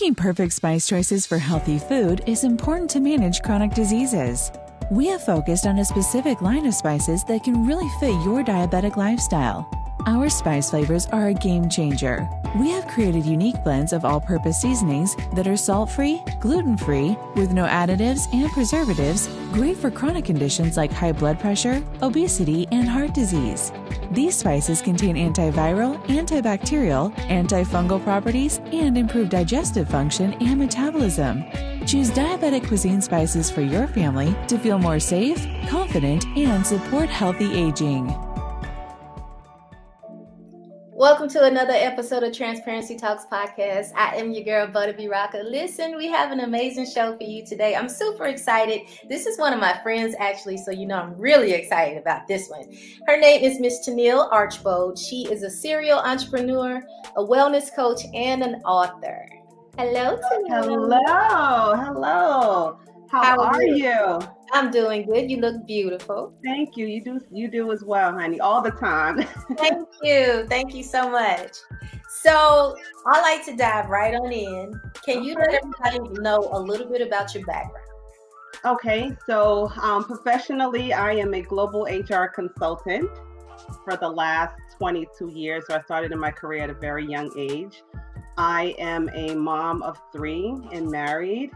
Making perfect spice choices for healthy food is important to manage chronic diseases. We have focused on a specific line of spices that can really fit your diabetic lifestyle. Our spice flavors are a game changer. We have created unique blends of all purpose seasonings that are salt free, gluten free, with no additives and preservatives, great for chronic conditions like high blood pressure, obesity, and heart disease. These spices contain antiviral, antibacterial, antifungal properties, and improve digestive function and metabolism. Choose diabetic cuisine spices for your family to feel more safe, confident, and support healthy aging. Welcome to another episode of Transparency Talks Podcast. I am your girl, Butterbee Rocker. Listen, we have an amazing show for you today. I'm super excited. This is one of my friends, actually, so you know I'm really excited about this one. Her name is Miss Tennille Archbold. She is a serial entrepreneur, a wellness coach, and an author. Hello, Tennille. Hello, hello. How, How are are you? you? I'm doing good. You look beautiful. Thank you. You do you do as well, honey, all the time. Thank you. Thank you so much. So I like to dive right on in. Can you let Okay. everybody know a little bit about your background? okay, so um, professionally, I am a global HR consultant for the last 22 years. So I started in my career at a very young age. I am a mom of three and married,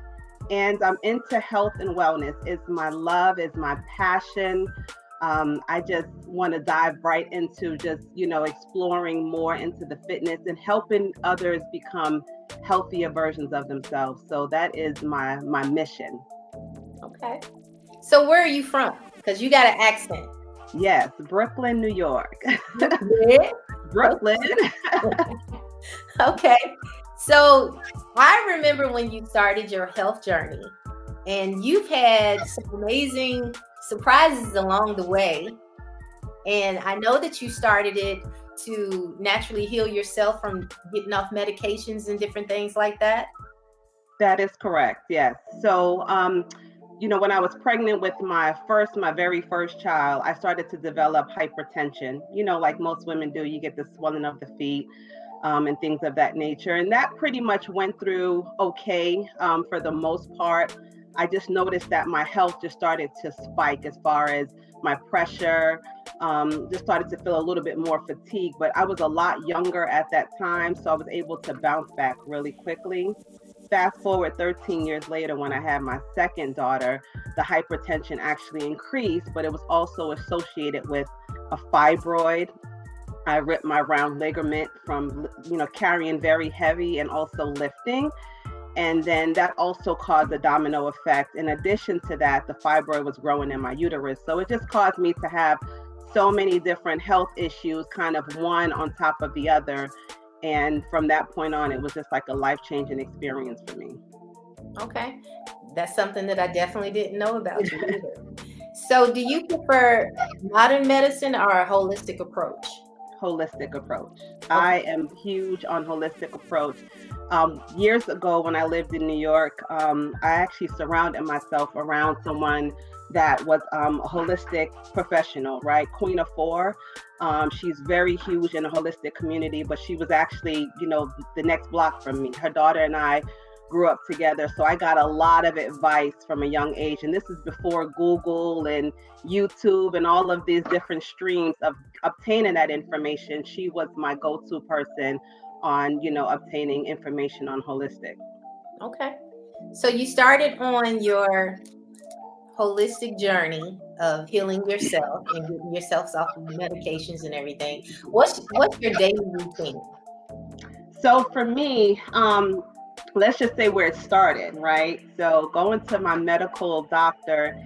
and I'm into health and wellness. It's my love, it's my passion. Um, I just want to dive right into just, you know, exploring more into the fitness and helping others become healthier versions of themselves. So that is my my mission. Okay. So where are you from? Because you got an accent. Yes, Brooklyn, New York. Brooklyn. Okay. So I remember when you started your health journey, and you've had some amazing surprises along the way. And I know that you started it to naturally heal yourself from getting off medications and different things like that. That is correct. Yes. So, um, you know, when I was pregnant with my first, my very first child, I started to develop hypertension. You know, like most women do, you get the swelling of the feet um, and things of that nature. And that pretty much went through okay um, for the most part. I just noticed that my health just started to spike as far as my pressure, um, just started to feel a little bit more fatigued. But I was a lot younger at that time, so I was able to bounce back really quickly fast forward 13 years later when i had my second daughter the hypertension actually increased but it was also associated with a fibroid i ripped my round ligament from you know carrying very heavy and also lifting and then that also caused a domino effect in addition to that the fibroid was growing in my uterus so it just caused me to have so many different health issues kind of one on top of the other and from that point on it was just like a life-changing experience for me Okay. That's something that I definitely didn't know about. So, do you prefer modern medicine or a holistic approach? Holistic approach. I am huge on holistic approach. Um, years ago when i lived in new york um, i actually surrounded myself around someone that was um, a holistic professional right? Queen Afua. Um, she's very huge in the holistic community but she was actually you know the next block from me. Her daughter and i grew up together. So I got a lot of advice from a young age. And this is before Google and YouTube and all of these different streams of obtaining that information. She was my go to person on, you know, obtaining information on holistic. Okay. So you started on your holistic journey of healing yourself and getting yourself off of medications and everything. What's what's your daily routine? So for me, um, let's just say where it started, right? So going to my medical doctor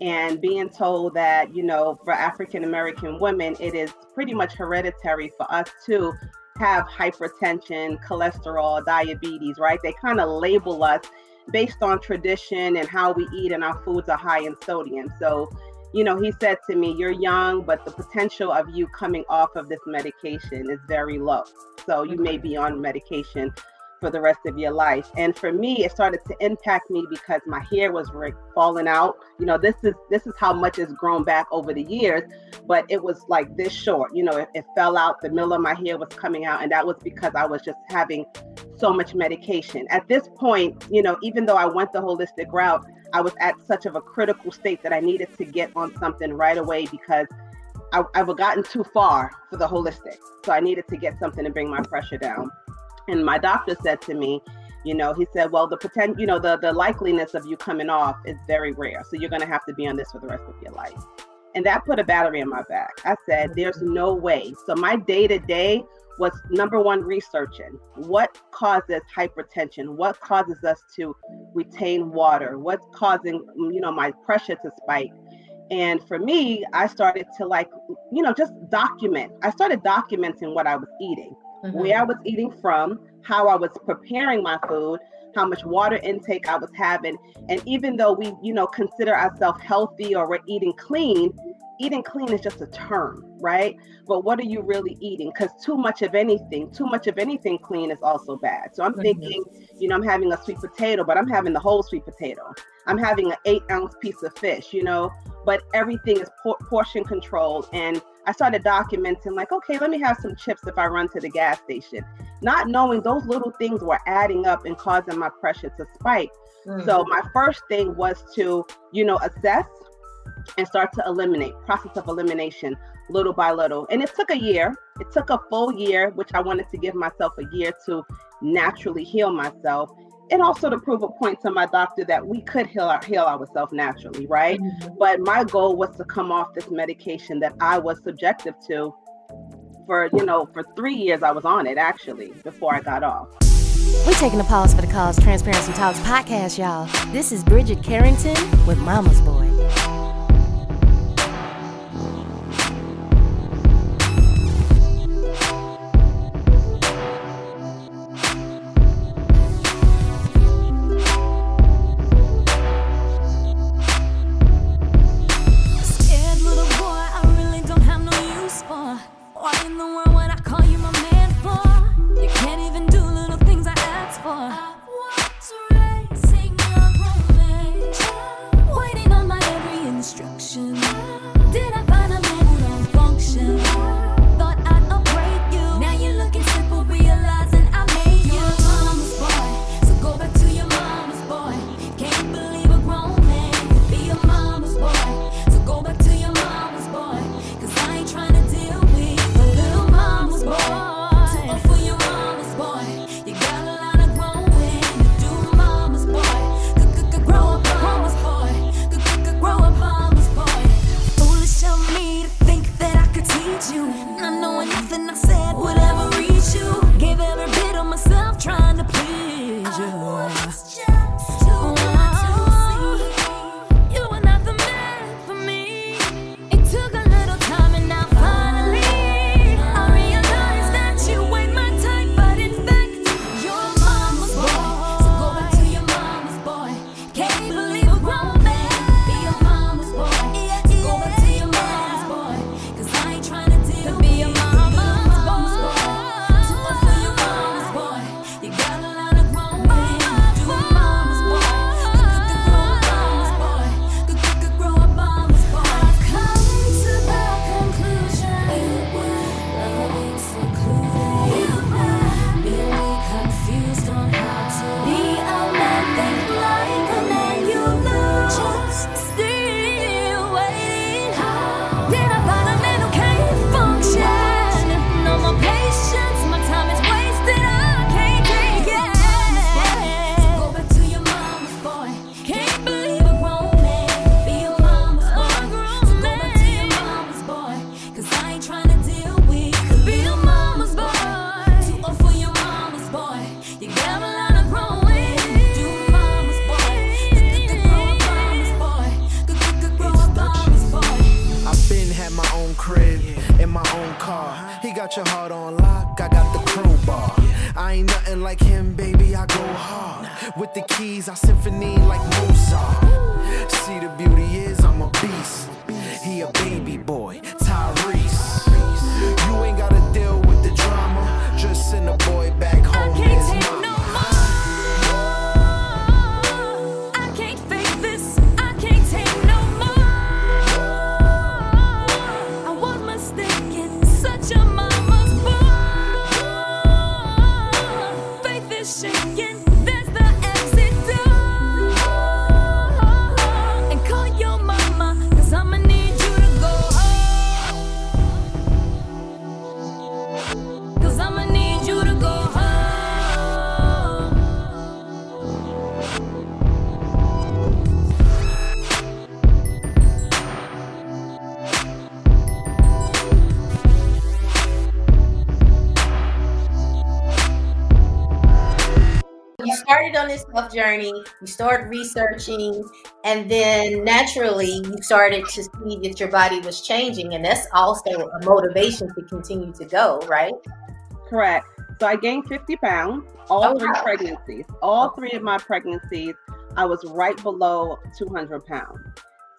and being told that, you know, for African American women, it is pretty much hereditary for us to have hypertension, cholesterol, diabetes, right? They kind of label us based on tradition and how we eat, and our foods are high in sodium. So, you know, he said to me, You're young, but the potential of you coming off of this medication is very low. So, you may be on medication for the rest of your life. And for me, it started to impact me because my hair was falling out. You know, this is this is how much it's grown back over the years, but it was like this short. You know, it, it fell out. The middle of my hair was coming out, and that was because I was just having so much medication. At this point, you know, even though I went the holistic route, I was at such of a critical state that I needed to get on something right away because I, I've gotten too far for the holistic. So I needed to get something to bring my pressure down. And my doctor said to me, you know, he said, well, the pretend, you know, the the likeliness of you coming off is very rare. So you're going to have to be on this for the rest of your life. And that put a battery in my back. I said, there's no way. So my day to day was number one researching what causes hypertension what causes us to retain water what's causing you know my pressure to spike and for me i started to like you know just document i started documenting what i was eating mm-hmm. where I was eating from, how I was preparing my food, how much water intake I was having. And even though we, you know, consider ourselves healthy or we're eating clean, eating clean is just a term, right? But what are you really eating? Because too much of anything, too much of anything clean is also bad. So I'm mm-hmm. thinking, you know, I'm having a sweet potato, but I'm having the whole sweet potato. I'm having an eight ounce piece of fish, you know, but everything is por- portion controlled. And I started documenting, like, okay, let me have some chips if I run to the gas station, not knowing those little things were adding up and causing my pressure to spike. Mm-hmm. So my first thing was to, you know, assess and start to eliminate process of elimination little by little and it took a year it took a full year which i wanted to give myself a year to naturally heal myself and also to prove a point to my doctor that we could heal, our, heal ourselves naturally right? Mm-hmm. but my goal was to come off this medication that i was subjective to for you know for three years i was on it actually before i got off. We're taking a pause for the cause transparency talks podcast y'all. This is bridget carrington with mama's boy journey, you started researching, and then naturally you started to see that your body was changing, and that's also a motivation to continue to go, right? Correct. So I gained 50 pounds, all Oh, three wow. pregnancies. All three of my pregnancies, I was right below 200 pounds.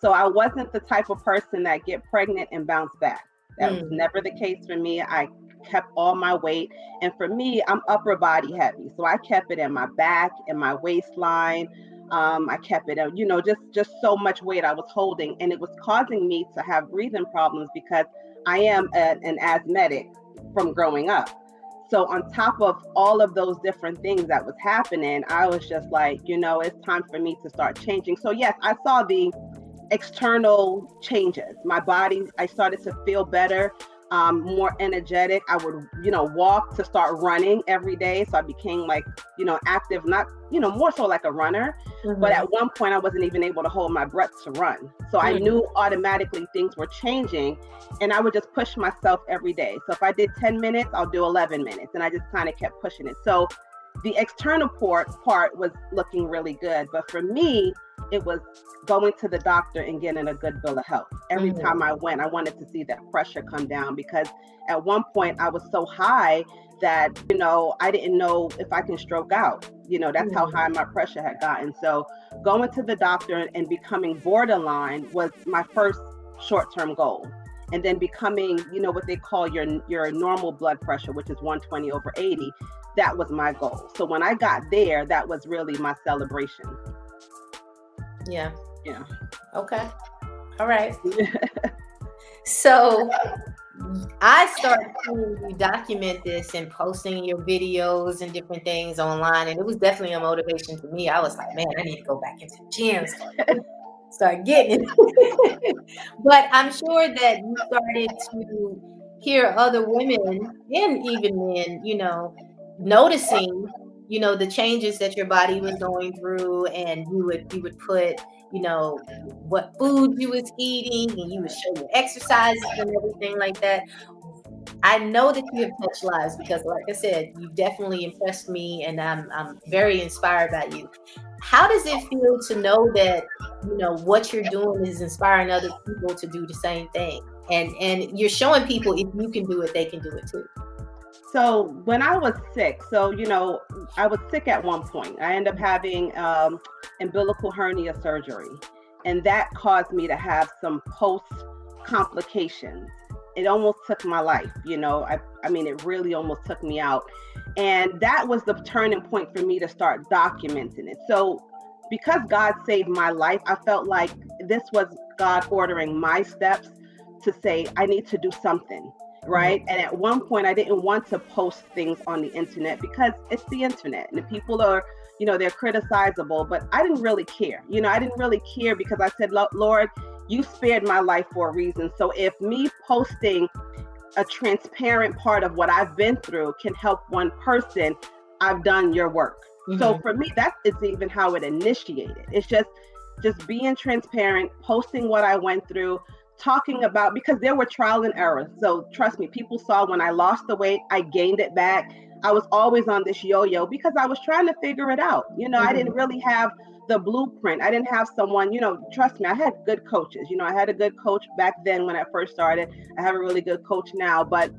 So I wasn't the type of person that get pregnant and bounce back. That was Mm. never the case for me. I kept all my weight. And for me, I'm upper body heavy. So I kept it in my back and my waistline. Um, I kept it, you know, just just so much weight I was holding, and it was causing me to have breathing problems because I am a, an asthmatic from growing up. So on top of all of those different things that was happening, I was just like, you know, it's time for me to start changing. So yes, I saw the external changes. My body, I started to feel better, um, more energetic. I would, you know, walk to start running every day. So I became like, you know, active, not, you know, more so like a runner. But at one point, I wasn't even able to hold my breath to run. So I Mm. knew automatically things were changing, and I would just push myself every day. So if I did 10 minutes, I'll do 11 minutes, and I just kind of kept pushing it. So the external part part was looking really good, but for me, it was going to the doctor and getting a good bill of health. Every Mhm. time I went, I wanted to see that pressure come down because at one point I was so high that you know I didn't know if I can stroke out. You know, that's how Mhm. high my pressure had gotten. So going to the doctor and becoming borderline was my first short-term goal. And then becoming, you know, what they call your your normal blood pressure, which is 120 over 80, that was my goal. So when I got there, that was really my celebration. Yeah. Yeah. Okay. All right. So I started to document this and posting your videos and different things online, and it was definitely a motivation to me. I was like, man, I need to go back into the gym, start, start getting it. but I'm sure that you started to hear other women and even men, you know, noticing, you know, the changes that your body was going through, and you would you would put you know what food you was eating and you would show your exercises and everything like that. I know that you have touched lives because like i said you definitely impressed me and i'm, I'm very inspired by you. How does it feel to know that you know what you're doing is inspiring other people to do the same thing? And and you're showing people if you can do it they can do it too So when I was sick, so you know, I was sick at one point. I ended up having um, umbilical hernia surgery, and that caused me to have some post complications. It almost took my life. You know, I I mean, it really almost took me out, and that was the turning point for me to start documenting it. So because God saved my life, I felt like this was God ordering my steps to say I need to do something Mm-hmm. right? And at one point, I didn't want to post things on the internet because it's the internet and the people are, you know, they're criticizable, but I didn't really care. You know, I didn't really care because I said, Lord, you spared my life for a reason. So if me posting a transparent part of what I've been through can help one person, I've done your work. So mm-hmm. for me, that is even how it initiated. It's just just being transparent, posting what I went through, talking about because there were trial and error. So trust me, people saw when I lost the weight, I gained it back. I was always on this yo-yo because I was trying to figure it out. You know, I didn't really have the blueprint. I didn't have someone, you know, trust me, I had good coaches. You know, I had a good coach back then when I first started. I have a really good coach now, but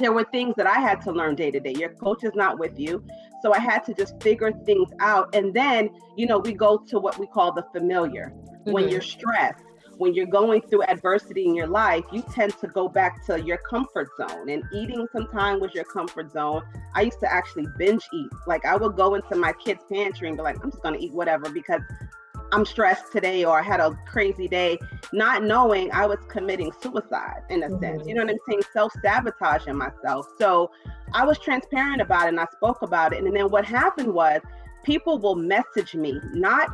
there were things that I had to learn day to day. Your coach is not with you. So I had to just figure things out. And then, you know, we go to what we call the familiar. When Mhm. you're stressed, when you're going through adversity in your life, you tend to go back to your comfort zone. And eating sometime was your comfort zone. I used to actually binge eat. Like I would go into my kids' pantry and be like, I'm just gonna eat whatever because I'm stressed today or I had a crazy day, not knowing I was committing suicide in a sense. Mm-hmm. You know what I'm saying? Self sabotaging myself. So I was transparent about it and I spoke about it. And then what happened was people will message me, not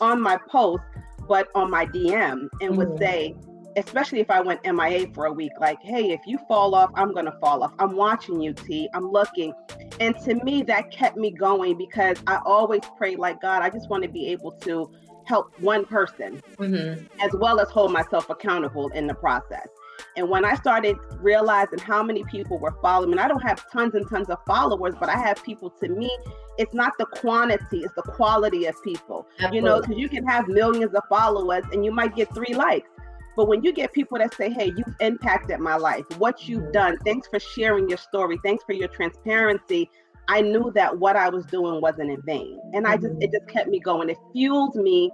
on my post, but on my DM and would Mhm. say, especially if I went MIA for a week, like, hey, if you fall off, I'm gonna fall off. I'm watching you, T. I'm looking. And to me, that kept me going because I always pray, like, God, I just want to be able to help one person Mhm. as well as hold myself accountable in the process. And when I started realizing how many people were following I don't have tons and tons of followers, but I have people to me, it's not the quantity, it's the quality of people. You know, because you can have millions of followers and you might get three likes. But when you get people that say, hey, you've impacted my life, what you've mm-hmm. done, thanks for sharing your story, thanks for your transparency. I knew that what I was doing wasn't in vain. And I just, it mm-hmm. just kept me going. It fueled me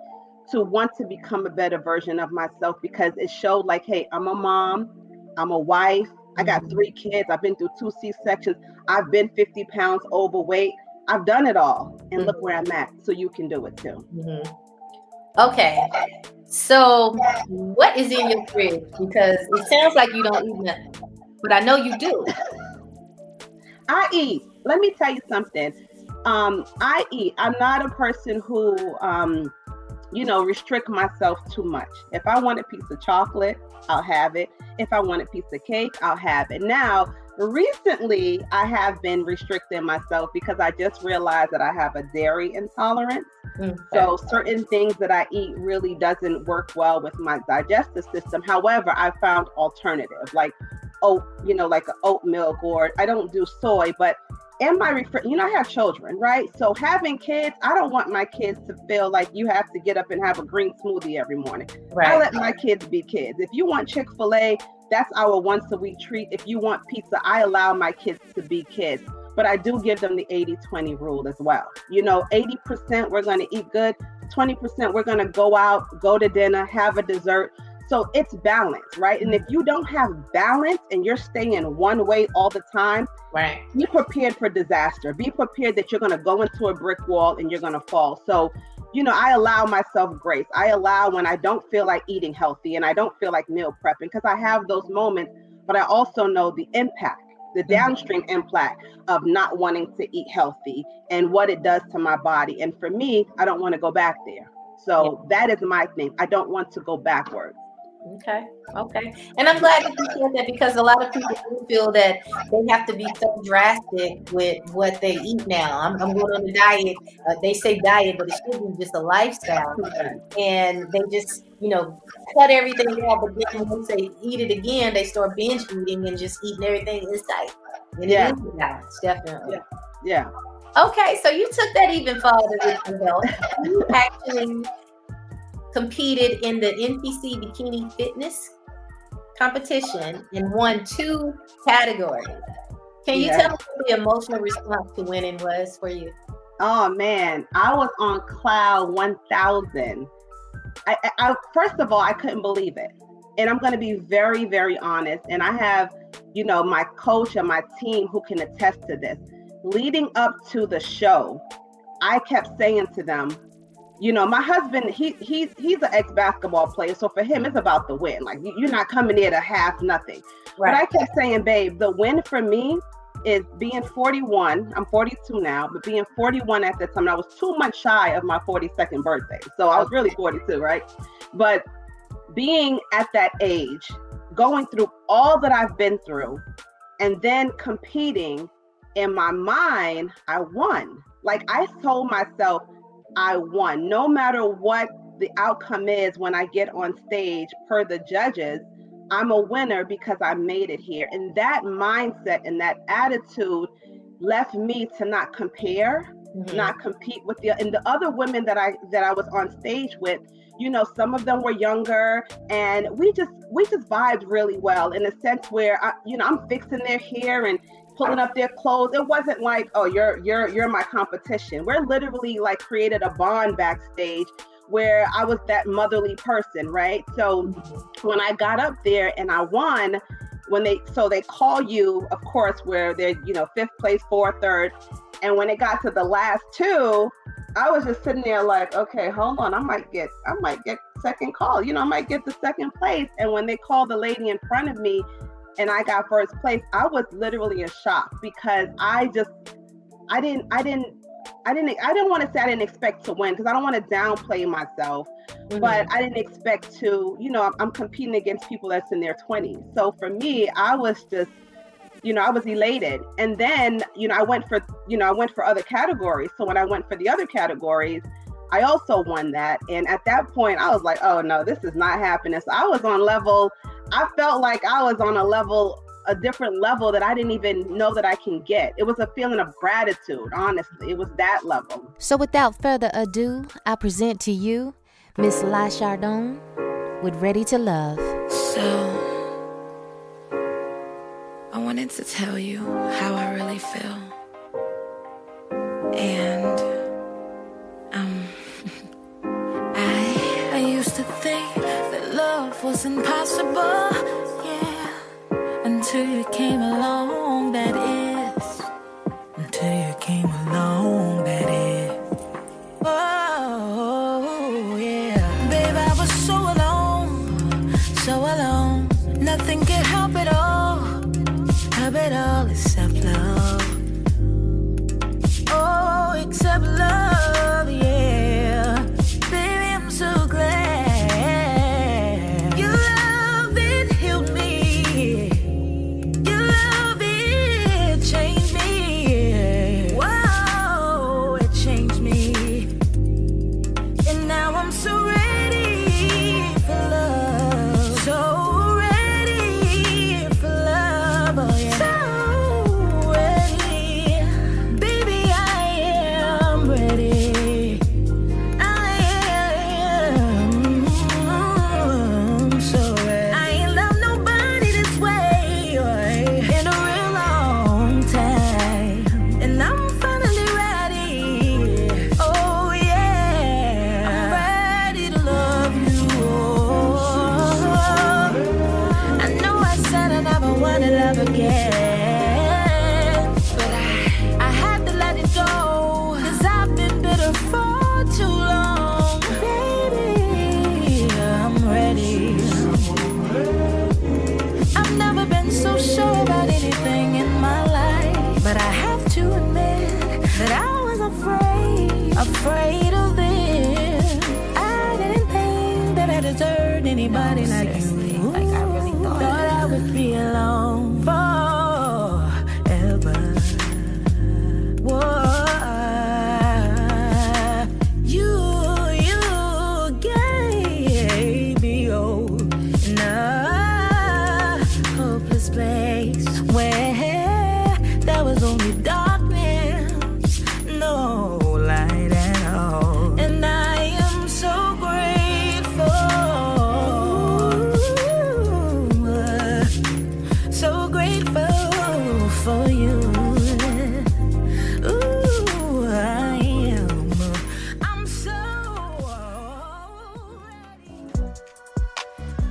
to want to become a better version of myself because it showed like, hey, I'm a mom, I'm a wife, I got mm-hmm. three kids, I've been through two C sections, I've been 50 pounds overweight, I've done it all, and look where I'm at. So you can do it too. Mhm. Okay. So, what is in your fridge? Because it sounds like you don't eat nothing, but I know you do. I eat. Let me tell you something. Um, I eat. I'm not a person who, um, you know, restrict myself too much. If I want a piece of chocolate, I'll have it. If I want a piece of cake, I'll have it. Now, recently, I have been restricting myself because I just realized that I have a dairy intolerance. Mm, so certain things that I eat really doesn't work well with my digestive system. However, I found alternative like oat, you know, like oat milk or I don't do soy, but in my refer you know, I have children, right? So having kids, I don't want my kids to feel like you have to get up and have a green smoothie every morning. I let my kids be kids. If you want Chick-fil-A, that's our once a week treat. If you want pizza, I allow my kids to be kids. But I do give them the 80-20 rule as well. You know, 80% we're going to eat good, 20% we're going to go out, go to dinner, have a dessert. So it's balance, right? And if you don't have balance and you're staying one way all the time, Right. be prepared for disaster. Be prepared that you're going to go into a brick wall and you're going to fall. So, you know, I allow myself grace. I allow when I don't feel like eating healthy and I don't feel like meal prepping because I have those moments, but I also know the impact, the mm-hmm. downstream impact of not wanting to eat healthy and what it does to my body. And for me, I don't want to go back there. So that is my thing. I don't want to go backwards. Okay. Okay. And I'm glad that you said that because a lot of people do feel that they have to be so drastic with what they eat now. I'm, I'm going on a diet. Uh, they say diet, but it should be just a lifestyle. And they just, you know, cut everything out. But then once they eat it again, they start binge eating and just eating everything in sight. And Yeah. it is balance, definitely. Yeah. Okay, so you took that even farther with your health. You actually competed in the NPC Bikini Fitness competition and won two categories. Can you Yeah. tell me what the emotional response to winning was for you? Oh man, I was on cloud 1000. I, I, I first of all, I couldn't believe it. And I'm going to be very, very honest. And I have, you know, my coach and my team who can attest to this. Leading up to the show, I kept saying to them, you know, my husband, he he's he's an ex-basketball player. So for him, it's about the win. Like you- you're not coming there to half nothing. But I kept saying, babe, the win for me is being 41. I'm 42 now, but being 41 at the time, I was two months shy of my 42nd birthday. So I was really 42, right? But being at that age, going through all that I've been through, and then competing in my mind, I won. Like I mm. told myself, I won. No matter what the outcome is when I get on stage, per the judges, I'm a winner because I made it here. And that mindset and that attitude left me to not compare, Mhm. not compete with the and the other women that I that I was on stage with. You know, some of them were younger, and we just we just vibed really well in a sense where I, you know I'm fixing their hair and pulling up their clothes. It wasn't like, oh, you're you're you're my competition. We're literally like created a bond backstage where I was that motherly person, right? So when I got up there and I won, when they so they call you, of course, where they're you know fifth place, fourth, third, and when it got to the last two, I was just sitting there like, okay, hold on, I might get I might get second call, you know, I might get the second place. And when they called the lady in front of me, and I got first place, I was literally in shock because I just I didn't I didn't I didn't I didn't want to say I didn't expect to win because I don't want to downplay myself Mhm. but I didn't expect to, you know, I'm, I'm competing against people that's in their 20s. So for me, I was just, you know, I was elated. And then, you know, I went for, you know, I went for other categories. So when I went for the other categories, I also won that. And at that point, I was like, oh no, this is not happening. So I was on level, I felt like I was on a level, a different level that I didn't even know that I can get. It was a feeling of gratitude, honestly. It was that level. So without further ado, I present to you Miss La Chardon with Ready to Love. So, I wanted to tell you how I really feel. And, um, I, I used to think that love was impossible, yeah. Until you came along, that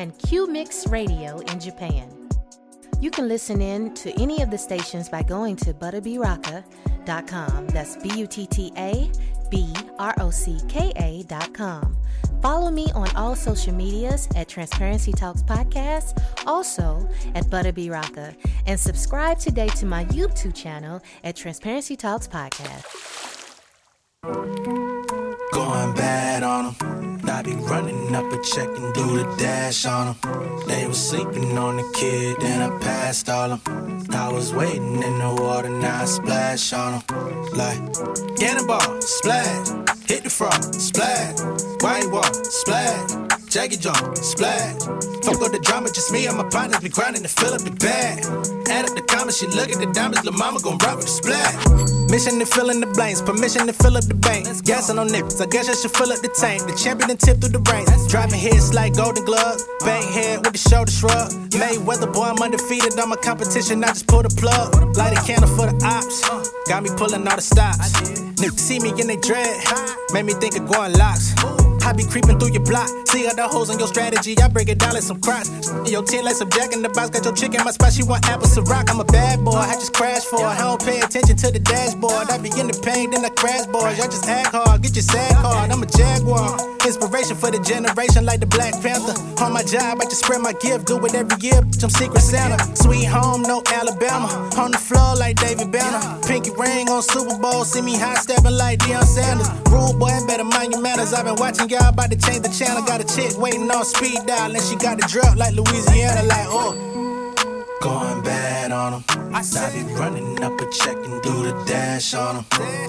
and Q Mix Radio in Japan. You can listen in to any of the stations by going to buttabrocka.com. That's B U T T A B R O C K A.com. Follow me on all social medias at Transparency Talks Podcast, also at Butterbee Rocka, and subscribe today to my YouTube channel at Transparency Talks Podcast. Going bad on them. I be running up a check and do the dash on them. They was sleeping on the kid, then I passed all them. I was waiting in the water, now I splash on them. Like, cannonball, splash. Hit the frog, splash. White wall, splash. Jackie jump, splash. Fuck up the drama, just me and my partners be grinding to fill up the bag. Add up the commas, she look at the diamonds, the mama gon' rock with the splash. Mission to fill in the blanks, permission to fill up the bank. Gassing on nips, I guess I should fill up the tank. The champion and tip through the ranks. Driving hits like Golden Glove. Bang head with the shoulder shrug. Mayweather, boy, I'm undefeated on my competition. I just pull the plug. Light a candle for the ops. Got me pulling all the stops. Niggas see me in they dread. Made me think of going locks. I be creeping through your block. See all the holes in your strategy. I break it down like some crocs. Your team like some jack in the box. Got your chick in my spot. She want apples to rock. I'm a bad boy. I just crash for her. I don't pay attention to the dashboard. I be in the pain, then I crash boys. Y'all just act hard. Get your sad card. I'm a jaguar. Inspiration for the generation like the Black Panther. On my job, I just spread my gift. Do it every year. Bitch, I'm Secret Santa. Sweet home, no Alabama. On the floor like David Banner. Pinky ring on Super Bowl. See me high stepping like Deion Sanders. Rule boy, better mind your manners. I've been watching y'all about to change the channel. Got a chick waiting on speed dial. And she got the drop like Louisiana. Like, oh. Going bad on them. I be running up a check and do the dash on them.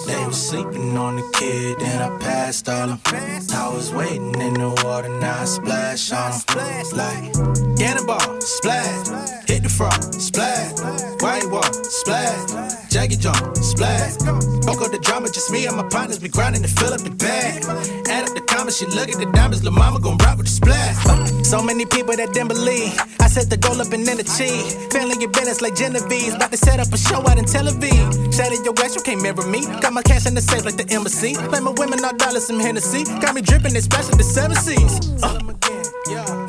They was sleeping on the kid, then I passed all them. I was waiting in the water, now I splash on them. Like, cannonball, splash. Hit the frog, splash. White wall, splash. Jackie jump, splash. Fuck up the drama, just me and my partners be grinding to fill up the bag. Add up the commas, she look at the diamonds, lil' mama gon' rock with the splash. So many people that didn't believe. I set the goal up and then achieve. Family your business like Genevieve's. About to set up a show out in Tel Aviv. Shout your ass, you can't mirror me. Got my cash in the safe like the embassy. Play my women all dollars, some Hennessy. Got me dripping, especially the seven seas. Uh.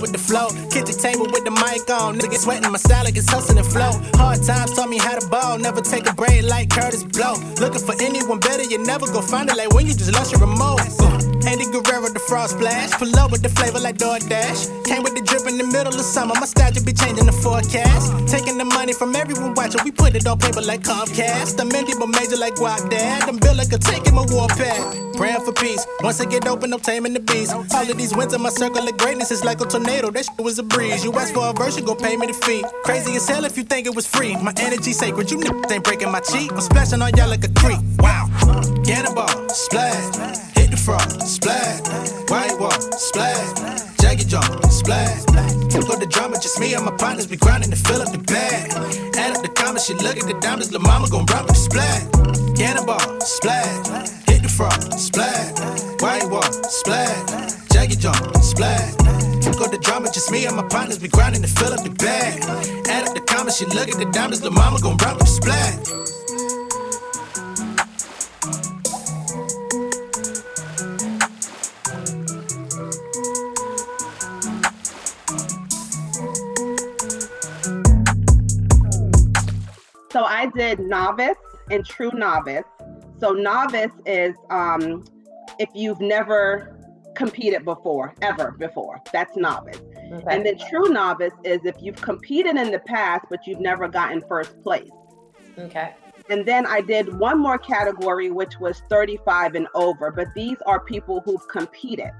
With the flow. Kitchen table with the mic on. Nigga sweating, my salad is hustling and flow. Hard times taught me how to ball. Never take a break like Kurtis Blow. Looking for anyone better, you never go find it like when you just lost your remote. Uh. Andy Guerrero, the frost splash. Pull up with the flavor like DoorDash. Came with the drip in the middle of summer. My style just be changing the forecast. Taking the money from everyone watching. We put it on paper like Comcast. I'm but major like Guap Dad. I'm built like a tank in my warpath. Praying for peace. Once I get open, I'm taming the beast. All of these wins in my circle of greatness is like a tornado. That shit was a breeze. You ask for a verse, you gon' pay me the fee. Crazy as hell if you think it was free. My energy sacred. You niggas ain't breaking my cheek. I'm splashing on y'all like a creek. Wow. Cannonball, splash. Hit the frog, splash. White wall, splash. Jackie jump, splash. Fuck up the drama, just me and my partners be grinding to fill up the bag. Add up the comments, she look at the diamonds, lil' mama gon' rock with the splash. Cannonball, splash. Me and my partners be grinding to fill up the bag. Add up the comments, she look at the diamonds, lil' mama gon' with the splash. So I did novice and true novice. So novice is um, if you've never competed before, ever before. That's novice. And then true novice is if you've competed in the past but you've never gotten first place. Okay. And then I did one more category, which was 35 and over, but these are people who've competed.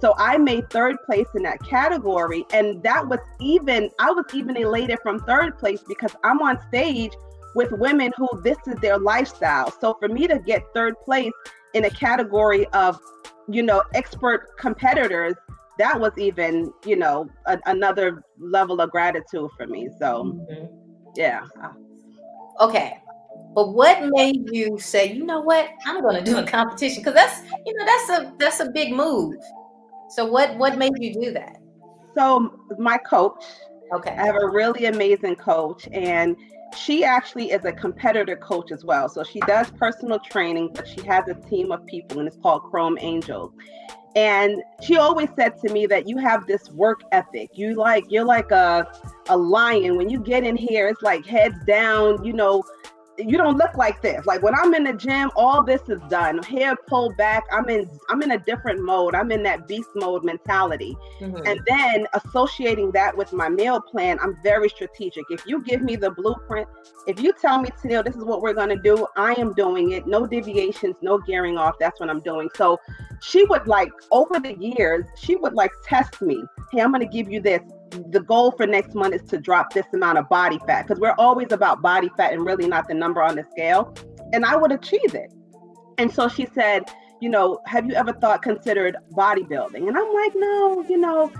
So I made third place in that category. And that was even, I was even elated from third place because I'm on stage with women who this is their lifestyle. So for me to get third place in a category of, you know, expert competitors, that was even, you know, a, another level of gratitude for me. So, yeah. Okay. But what made you say, you know what, I'm going to do a competition? Because that's, you know, that's a that's a big move. So what what made you do that? So my coach, Okay. I have a really amazing coach, and she actually is a competitor coach as well. So she does personal training, but she has a team of people, and it's called Chrome Angels. And she always said to me that you have this work ethic. You like you're like a a lion. When you get in here, it's like heads down. You know, you don't look like this. Like when I'm in the gym, all this is done. Hair pulled back. I'm in I'm in a different mode. I'm in that beast mode mentality. Mm-hmm. And then associating that with my meal plan, I'm very strategic. If you give me the blueprint, if you tell me Tennille, this is what we're gonna do, I am doing it. No deviations, no gearing off. That's what I'm doing. So she would like over the years, she would like test me. Hey, I'm gonna give you this the goal for next month is to drop this amount of body fat because we're always about body fat and really not the number on the scale. And I would achieve it. And so she said, you know, have you ever thought considered bodybuilding? And I'm like, no, you know,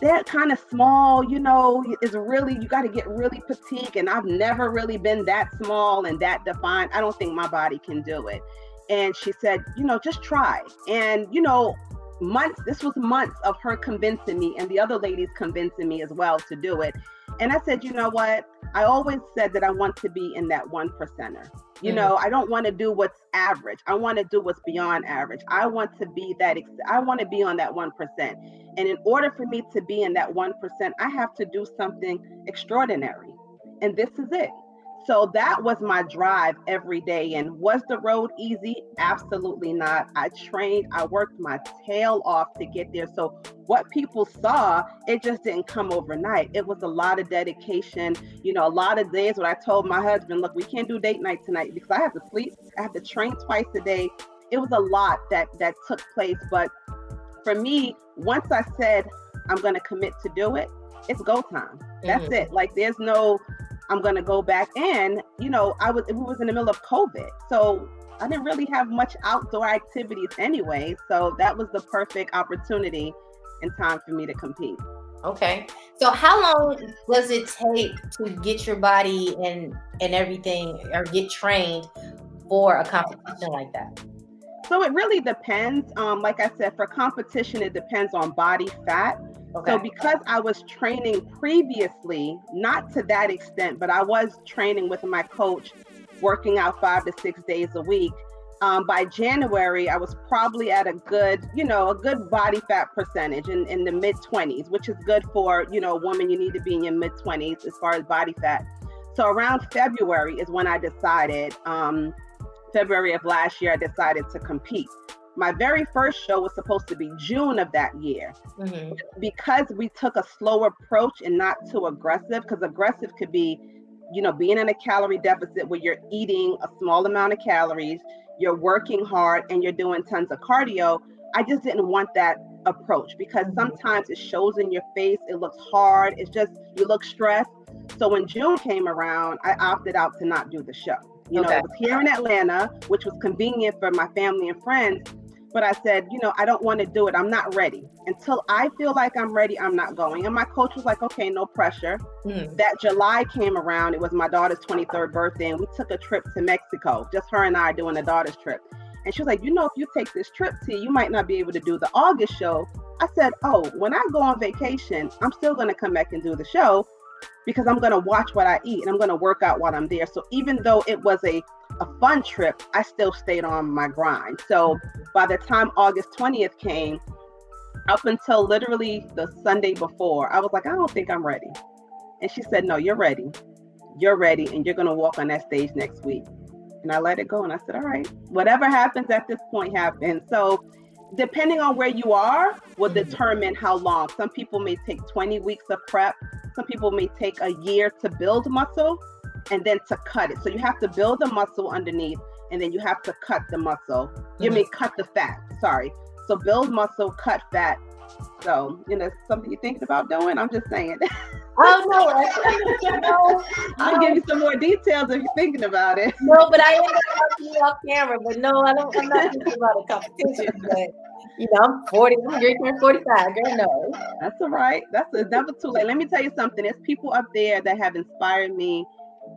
that kind of small, you know, is really you got to get really petite. And I've never really been that small and that defined. I don't think my body can do it. And she said, you know, just try. And you know, months this was months of her convincing me and the other ladies convincing me as well to do it. And i said you know what? I always said that i want to be in that one percenter. You mm. know i don't want to do what's average. I want to do what's beyond average. I want to be that ex- i want to be on that 1% and in order for me to be in that 1% i have to do something extraordinary. And this is it so that was my drive every day. And was the road easy? Absolutely not. I trained, I worked my tail off to get there. So what people saw, it just didn't come overnight. It was a lot of dedication. You know, a lot of days when I told my husband, look, we can't do date night tonight because I have to sleep, I have to train twice a day. It was a lot that that took place. But for me, once I said I'm gonna commit to do it, it's go time. That's mm-hmm. it. Like there's no I'm gonna go back in. You know, I was we was in the middle of COVID, so I didn't really have much outdoor activities anyway. So that was the perfect opportunity and time for me to compete. Okay. So how long does it take to get your body and and everything or get trained for a competition like that? So it really depends. Um, like I said, for competition, it depends on body fat. Okay. So because I was training previously, not to that extent, but I was training with my coach, working out five to six days a week. Um, by January, I was probably at a good, you know, a good body fat percentage in, in the mid 20s, which is good for, you know, a woman. You need to be in your mid 20s as far as body fat. So around February is when I decided, um, February of last year, I decided to compete my very first show was supposed to be June of that year. Mm-hmm. Because we took a slow approach and not too aggressive, because aggressive could be, you know, being in a calorie deficit where you're eating a small amount of calories, you're working hard, and you're doing tons of cardio. I just didn't want that approach because mm-hmm. sometimes it shows in your face, it looks hard, it's just you look stressed. So when June came around, I opted out to not do the show. You okay. know, it was here in Atlanta, which was convenient for my family and friends but I said, you know, I don't want to do it. I'm not ready. Until I feel like I'm ready, I'm not going. And my coach was like, okay, no pressure. Mm. That July came around. It was my daughter's 23rd birthday, and we took a trip to Mexico, just her and I doing a daughter's trip. And she was like, you know, if you take this trip to, you might not be able to do the August show. I said, oh, when I go on vacation, I'm still going to come back and do the show because I'm going to watch what I eat and I'm going to work out while I'm there. So even though it was a a fun trip, I still stayed on my grind. So by the time August 20th came, up until literally the Sunday before, I was like, I don't think I'm ready. And she said, No, you're ready. You're ready, and you're going to walk on that stage next week. And I let it go. And I said, All right, whatever happens at this point happens. So, depending on where you are, will mm-hmm. determine how long. Some people may take 20 weeks of prep, some people may take a year to build muscle and then to cut it. So you have to build the muscle underneath and then you have to cut the muscle. You mm-hmm. mean cut the fat, sorry. So build muscle, cut fat. So, you know, something you're thinking about doing? I'm just saying. Oh no, no. I'll give you some more details if you're thinking about it. No, but I am gonna talk to you off camera. But no, I don't. I'm not thinking about a competition. But you know, I'm 40. I'm drinking 45. Girl, no. That's all right. That's a never too late. Let me tell you something. There's people up there that have inspired me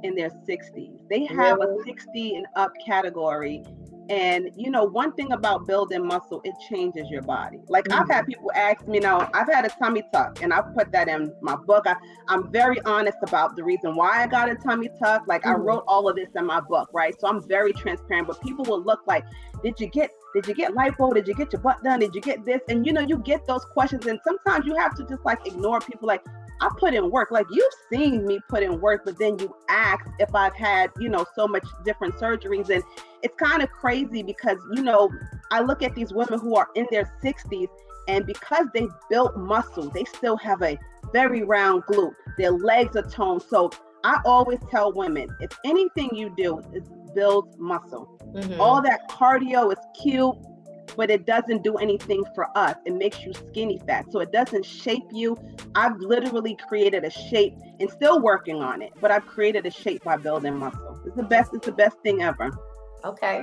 in their 60s. They have a 60 and up category. And you know, one thing about building muscle, it changes your body. Like mm-hmm. I've had mm-hmm. people ask me, now I've had a tummy tuck, and I've put that in my book. I, am very honest about the reason why I got a tummy tuck. Like mm-hmm. I wrote all of this in my book, right? So I'm very transparent. But people will look like, did you get did you get lipo? Did you get your butt done? Did you get this? And you know, you get those questions, and sometimes you have to just like ignore people like, I put in work. Like you've seen me put in work, but then you ask if I've had, you know, so much different surgeries. And it's kind of crazy because, you know, I look at these women who are in their 60s and because they built muscle, they still have a very round glute. Their legs are toned. So I always tell women if anything you do is build muscle. Mm-hmm. All that cardio is cute, but it doesn't do anything for us. It makes you skinny fat. So it doesn't shape you. I've literally created a shape and still working on it, but I've created a shape by building muscle. It's the best, it's the best thing ever. Okay.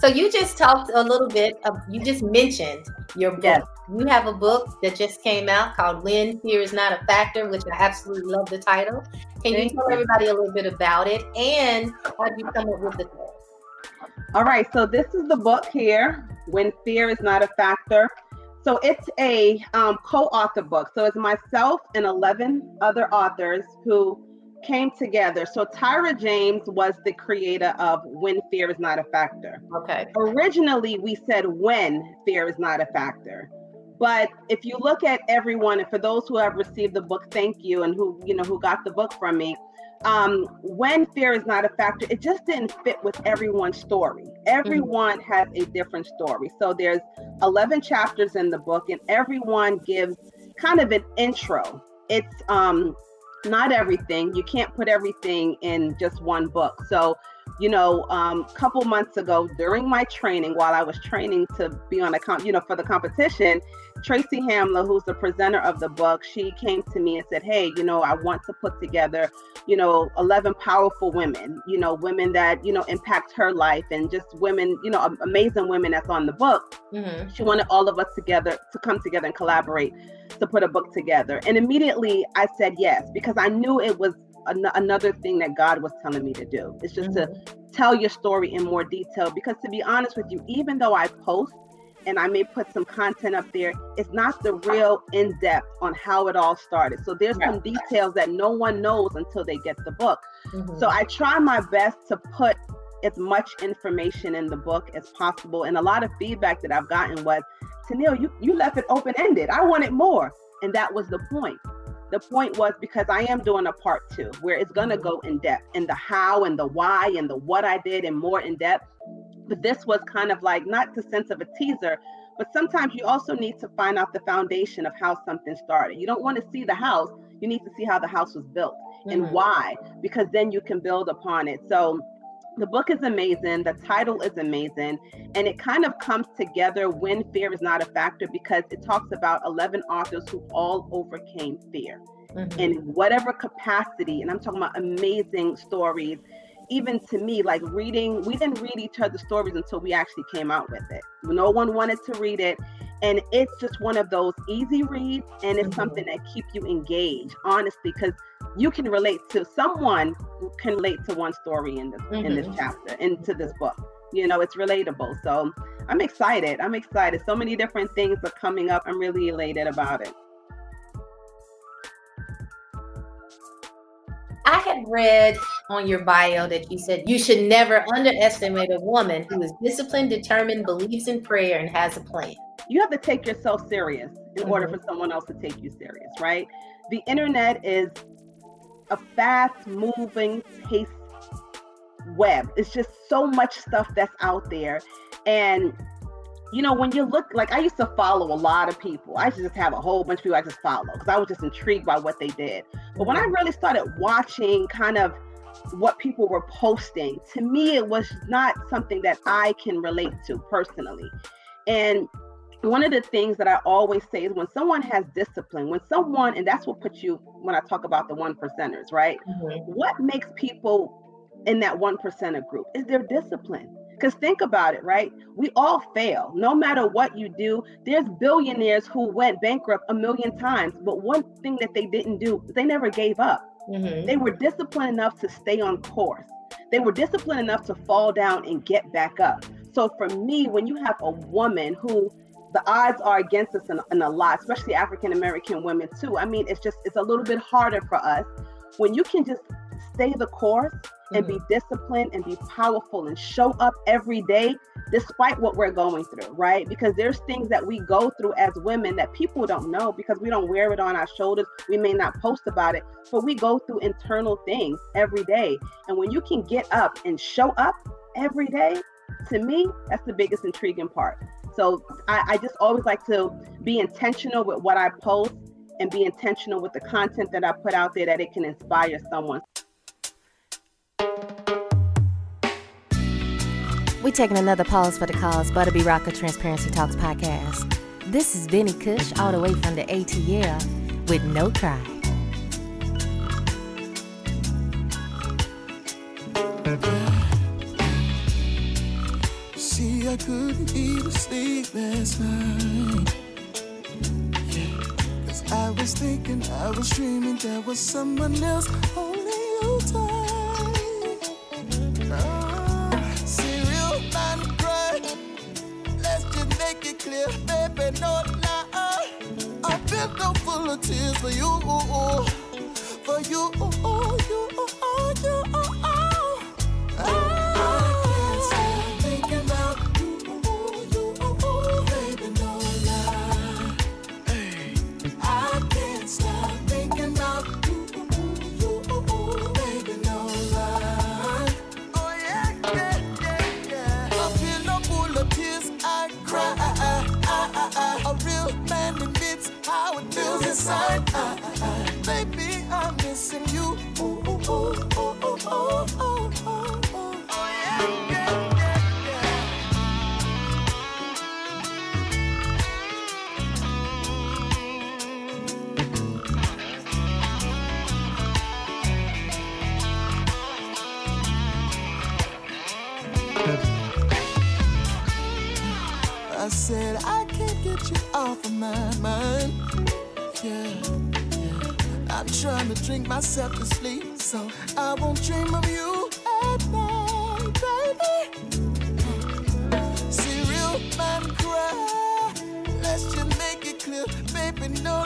So you just talked a little bit of you just mentioned your book. Yes. You have a book that just came out called When Fear is Not a Factor, which I absolutely love the title. Can Thank you tell everybody a little bit about it and how did you come up with the? All right, so this is the book here, When Fear is Not a Factor. So it's a um, co-author book. So it's myself and 11 other authors who came together. So Tyra James was the creator of When Fear is Not a Factor. Okay. Originally, we said When Fear is Not a Factor. But if you look at everyone, and for those who have received the book, thank you, and who you know who got the book from me. Um, when fear is not a factor, it just didn't fit with everyone's story. Everyone mm-hmm. has a different story. So there's 11 chapters in the book, and everyone gives kind of an intro. It's um, not everything. You can't put everything in just one book. So, you know, a um, couple months ago during my training, while I was training to be on a comp, you know, for the competition, Tracy Hamler, who's the presenter of the book, she came to me and said, Hey, you know, I want to put together, you know, 11 powerful women, you know, women that, you know, impact her life and just women, you know, amazing women that's on the book. Mm-hmm. She wanted all of us together to come together and collaborate to put a book together. And immediately I said yes, because I knew it was an- another thing that God was telling me to do. It's just mm-hmm. to tell your story in more detail. Because to be honest with you, even though I post, and I may put some content up there. It's not the real in depth on how it all started. So there's some details that no one knows until they get the book. Mm-hmm. So I try my best to put as much information in the book as possible. And a lot of feedback that I've gotten was, Tennille, you, you left it open ended. I wanted more. And that was the point. The point was because I am doing a part two where it's going to go in depth in the how and the why and the what I did and more in depth but this was kind of like not the sense of a teaser but sometimes you also need to find out the foundation of how something started you don't want to see the house you need to see how the house was built mm-hmm. and why because then you can build upon it so the book is amazing the title is amazing and it kind of comes together when fear is not a factor because it talks about 11 authors who all overcame fear mm-hmm. in whatever capacity and i'm talking about amazing stories even to me, like reading, we didn't read each other's stories until we actually came out with it. No one wanted to read it. And it's just one of those easy reads, and it's mm-hmm. something that keeps you engaged, honestly, because you can relate to someone can relate to one story in this mm-hmm. in this mm-hmm. chapter, into this book. You know, it's relatable. So I'm excited. I'm excited. So many different things are coming up. I'm really elated about it. I had read on your bio that you said you should never underestimate a woman who is disciplined, determined, believes in prayer, and has a plan. You have to take yourself serious in mm-hmm. order for someone else to take you serious, right? The internet is a fast moving pace web. It's just so much stuff that's out there. And you know, when you look like I used to follow a lot of people. I used to just have a whole bunch of people I just follow because I was just intrigued by what they did. But when I really started watching kind of what people were posting, to me it was not something that I can relate to personally. And one of the things that I always say is when someone has discipline, when someone, and that's what puts you when I talk about the one percenters, right? Mm-hmm. What makes people in that one percenter group is their discipline. Because think about it, right? We all fail. No matter what you do, there's billionaires who went bankrupt a million times. But one thing that they didn't do, they never gave up. Mm-hmm. They were disciplined enough to stay on course. They were disciplined enough to fall down and get back up. So for me, when you have a woman who the odds are against us in, in a lot, especially African American women too. I mean, it's just it's a little bit harder for us when you can just stay the course and mm-hmm. be disciplined and be powerful and show up every day, despite what we're going through, right? Because there's things that we go through as women that people don't know because we don't wear it on our shoulders. We may not post about it, but we go through internal things every day. And when you can get up and show up every day, to me, that's the biggest intriguing part. So I, I just always like to be intentional with what I post and be intentional with the content that I put out there that it can inspire someone. We're taking another pause for the cause, Butta B Rocka Transparency Talks podcast. This is Benny Cush, all the way from the ATL with No Cry. See, I couldn't even sleep last night. Cause I was thinking, I was dreaming there was someone else holding you tight. Make it clear, baby, no lie. I've been so full of tears for you, for you, you, you. I my mind. Yeah, yeah. I'm trying to drink myself to sleep, so I won't dream of you at night, baby. See real man cry. Let's just make it clear, baby, no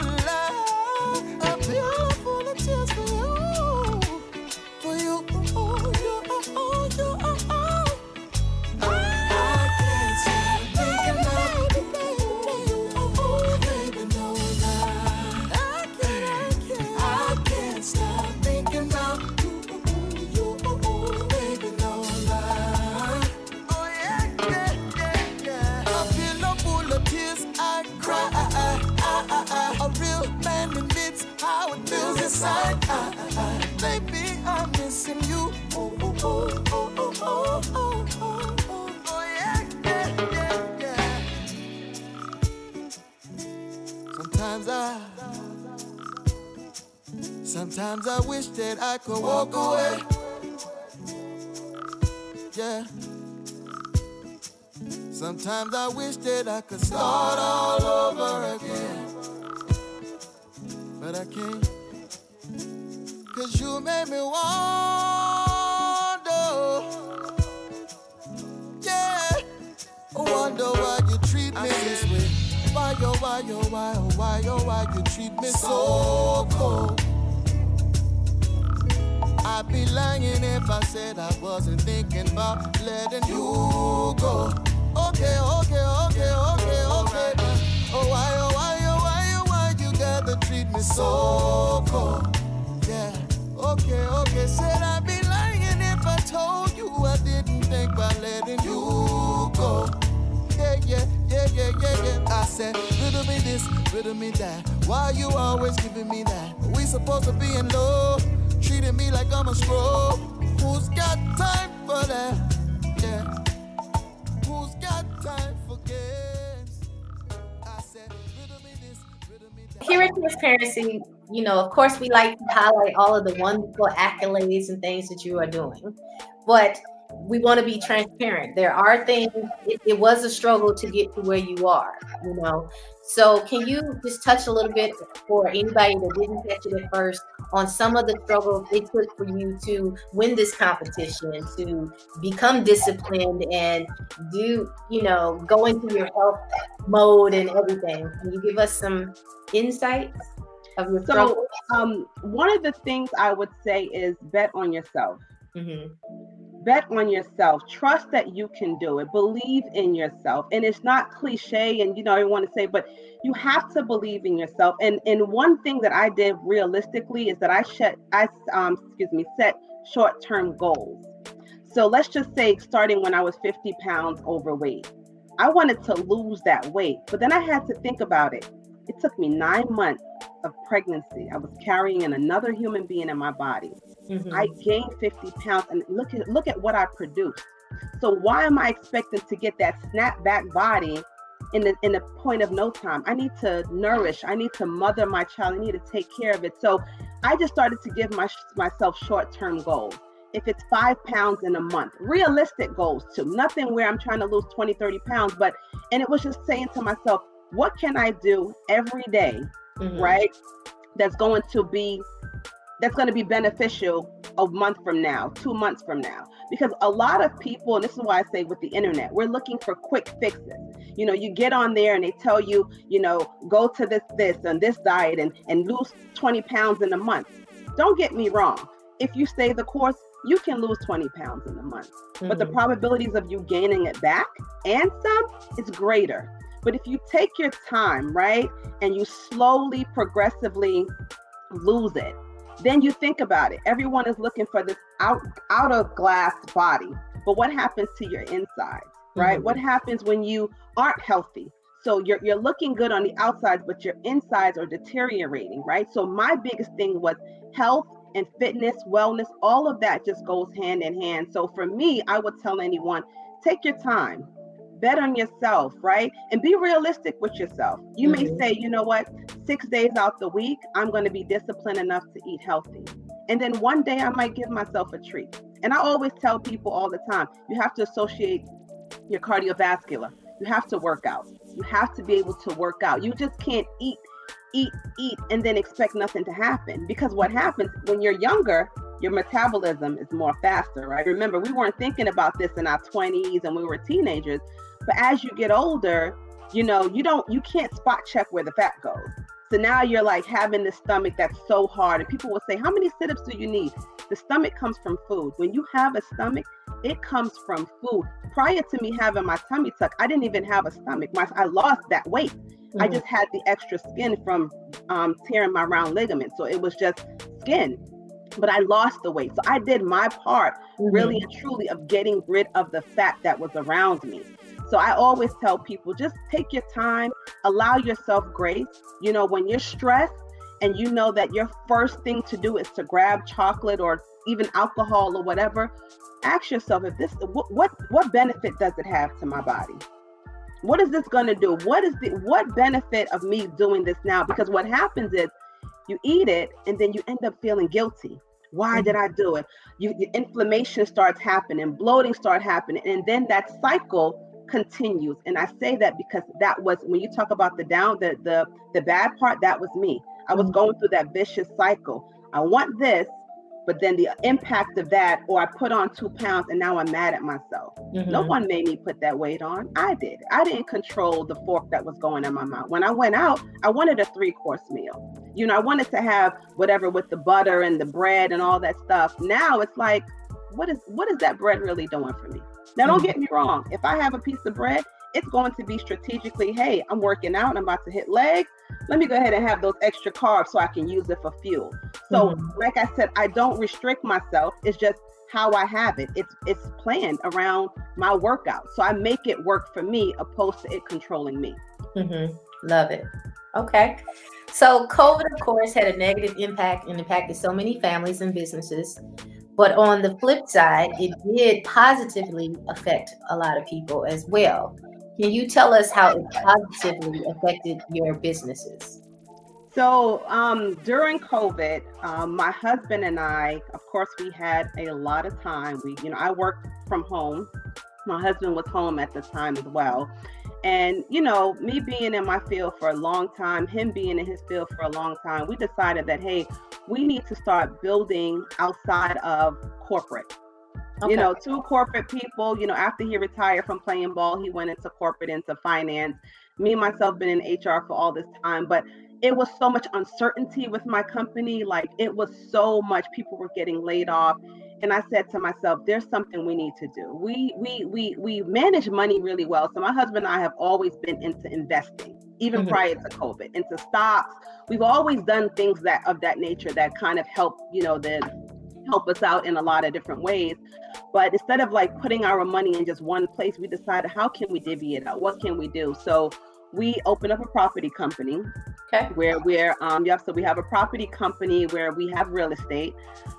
could walk away. Yeah. Sometimes I wish that I could start all over again. But I can't. Cause you made me wonder. Yeah. I wonder why you treat me this way. Why, oh, why, oh, why, oh, why, oh, why you treat me so cold. I'd be lying if I said I wasn't thinking about letting you go. Okay, okay, okay, okay, okay. Oh, why, oh, why, oh, why, oh, why you gotta treat me so cold? Yeah, okay, okay. Said I'd be lying if I told you I didn't think about letting you go. Yeah, yeah, yeah, yeah, yeah, yeah. I said, riddle me this, riddle me that. Why you always giving me that? We supposed to be in love, treating me like I'm a scroll. Who's got time for that? Yeah. Who's got time for games? Said, this. Here at Transparency, you know, of course, we like to highlight all of the wonderful accolades and things that you are doing, but we want to be transparent. There are things, it, it was a struggle to get to where you are, you know. So, can you just touch a little bit for anybody that didn't catch it at first on some of the struggles it took for you to win this competition, to become disciplined and do, you know, go into your health mode and everything? Can you give us some insights of your So, um, one of the things I would say is bet on yourself. hmm bet on yourself. Trust that you can do it. Believe in yourself. And it's not cliche and you know i want to say but you have to believe in yourself. And and one thing that i did realistically is that i set i um excuse me set short-term goals. So let's just say starting when i was 50 pounds overweight. I wanted to lose that weight but then i had to think about it. It took me nine months of pregnancy. I was carrying another human being in my body Mm-hmm. I gained 50 pounds and look at look at what I produced. So why am I expecting to get that snapback body in the in the point of no time? I need to nourish, I need to mother my child, I need to take care of it. So I just started to give my, myself short-term goals. If it's five pounds in a month, realistic goals too. Nothing where I'm trying to lose 20, 30 pounds, but and it was just saying to myself, what can I do every day, mm-hmm. right? That's going to be that's going to be beneficial a month from now, two months from now. Because a lot of people, and this is why I say with the internet, we're looking for quick fixes. You know, you get on there and they tell you, you know, go to this, this, and this diet and, and lose 20 pounds in a month. Don't get me wrong. If you stay the course, you can lose 20 pounds in a month. Mm-hmm. But the mm-hmm. probabilities of you gaining it back and some is greater. But if you take your time, right, and you slowly, progressively lose it, then you think about it. Everyone is looking for this out out of glass body. But what happens to your insides, right? Mm-hmm. What happens when you aren't healthy? So you're you're looking good on the outsides, but your insides are deteriorating, right? So my biggest thing was health and fitness, wellness, all of that just goes hand in hand. So for me, I would tell anyone, take your time bet on yourself, right? And be realistic with yourself. You mm-hmm. may say, you know what, six days out the week, I'm going to be disciplined enough to eat healthy. And then one day I might give myself a treat. And I always tell people all the time you have to associate your cardiovascular, you have to work out. You have to be able to work out. You just can't eat, eat, eat, and then expect nothing to happen. Because what happens when you're younger, your metabolism is more faster, right? Remember, we weren't thinking about this in our 20s and we were teenagers. But as you get older, you know, you don't, you can't spot check where the fat goes. So now you're like having this stomach that's so hard. And people will say, How many sit ups do you need? The stomach comes from food. When you have a stomach, it comes from food. Prior to me having my tummy tuck, I didn't even have a stomach. My, I lost that weight. Mm-hmm. I just had the extra skin from um, tearing my round ligament. So it was just skin but I lost the weight. So I did my part mm-hmm. really and truly of getting rid of the fat that was around me. So I always tell people just take your time, allow yourself grace. You know, when you're stressed and you know that your first thing to do is to grab chocolate or even alcohol or whatever, ask yourself if this what what, what benefit does it have to my body? What is this going to do? What is the what benefit of me doing this now? Because what happens is you eat it and then you end up feeling guilty. Why did. I do it? You, inflammation starts happening, bloating start happening, and then that cycle continues. And i say that because that was when you talk about the down the the the bad part that was me. I was mm-hmm. going through that vicious cycle. I want this but then the impact of that or i put on two pounds and now i'm mad at myself. Mm-hmm. no one made me put that weight on. I did. I didn't control the fork that was going in my mouth. When i went out i wanted a three course meal. You know i wanted to have whatever with the butter and the bread and all that stuff. Now it's like what is what is that bread really doing for me now, don't get me wrong. If I have a piece of bread, it's going to be strategically, hey, I'm working out, I'm about to hit legs. Let me go ahead and have those extra carbs so I can use it for fuel. So, mm-hmm. like I said, I don't restrict myself. It's just how I have it. It's it's planned around my workout. So I make it work for me opposed to it controlling me. Mm-hmm. Love it. Okay. So COVID, of course, had a negative impact and impacted so many families and businesses. But on the flip side, it did positively affect a lot of people as well. Can you tell us how it positively affected your businesses? So um, during COVID, um, my husband and I, of course, we had a lot of time. We, you know, I worked from home. My husband was home at the time as well. And, you know, me being in my field for a long time, him being in his field for a long time, we decided that, hey, we need to start building outside of corporate. Okay. You know, two corporate people, you know, after he retired from playing ball, he went into corporate, into finance. Me myself been in HR for all this time, but it was so much uncertainty with my company. Like it was so much people were getting laid off. And I said to myself, there's something we need to do. We we we we manage money really well. So my husband and I have always been into investing, even Mhm. prior to COVID, into stocks. We've always done things that of that nature that kind of help, you know, the help us out in a lot of different ways. But instead of like putting our money in just one place, we decided how can we divvy it out? What can we do? So we open up a property company Okay. where we're um yep so we have a property company where we have real estate.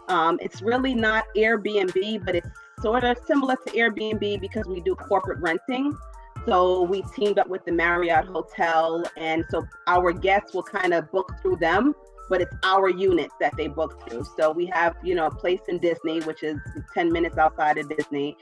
Um it's really not airbnb but it's sort of similar to airbnb because we do corporate renting. So we teamed up with the marriott hotel and so our guests will kind of book through them but it's our units that they book through so we have you know a place in disney which is 10 minutes outside of disney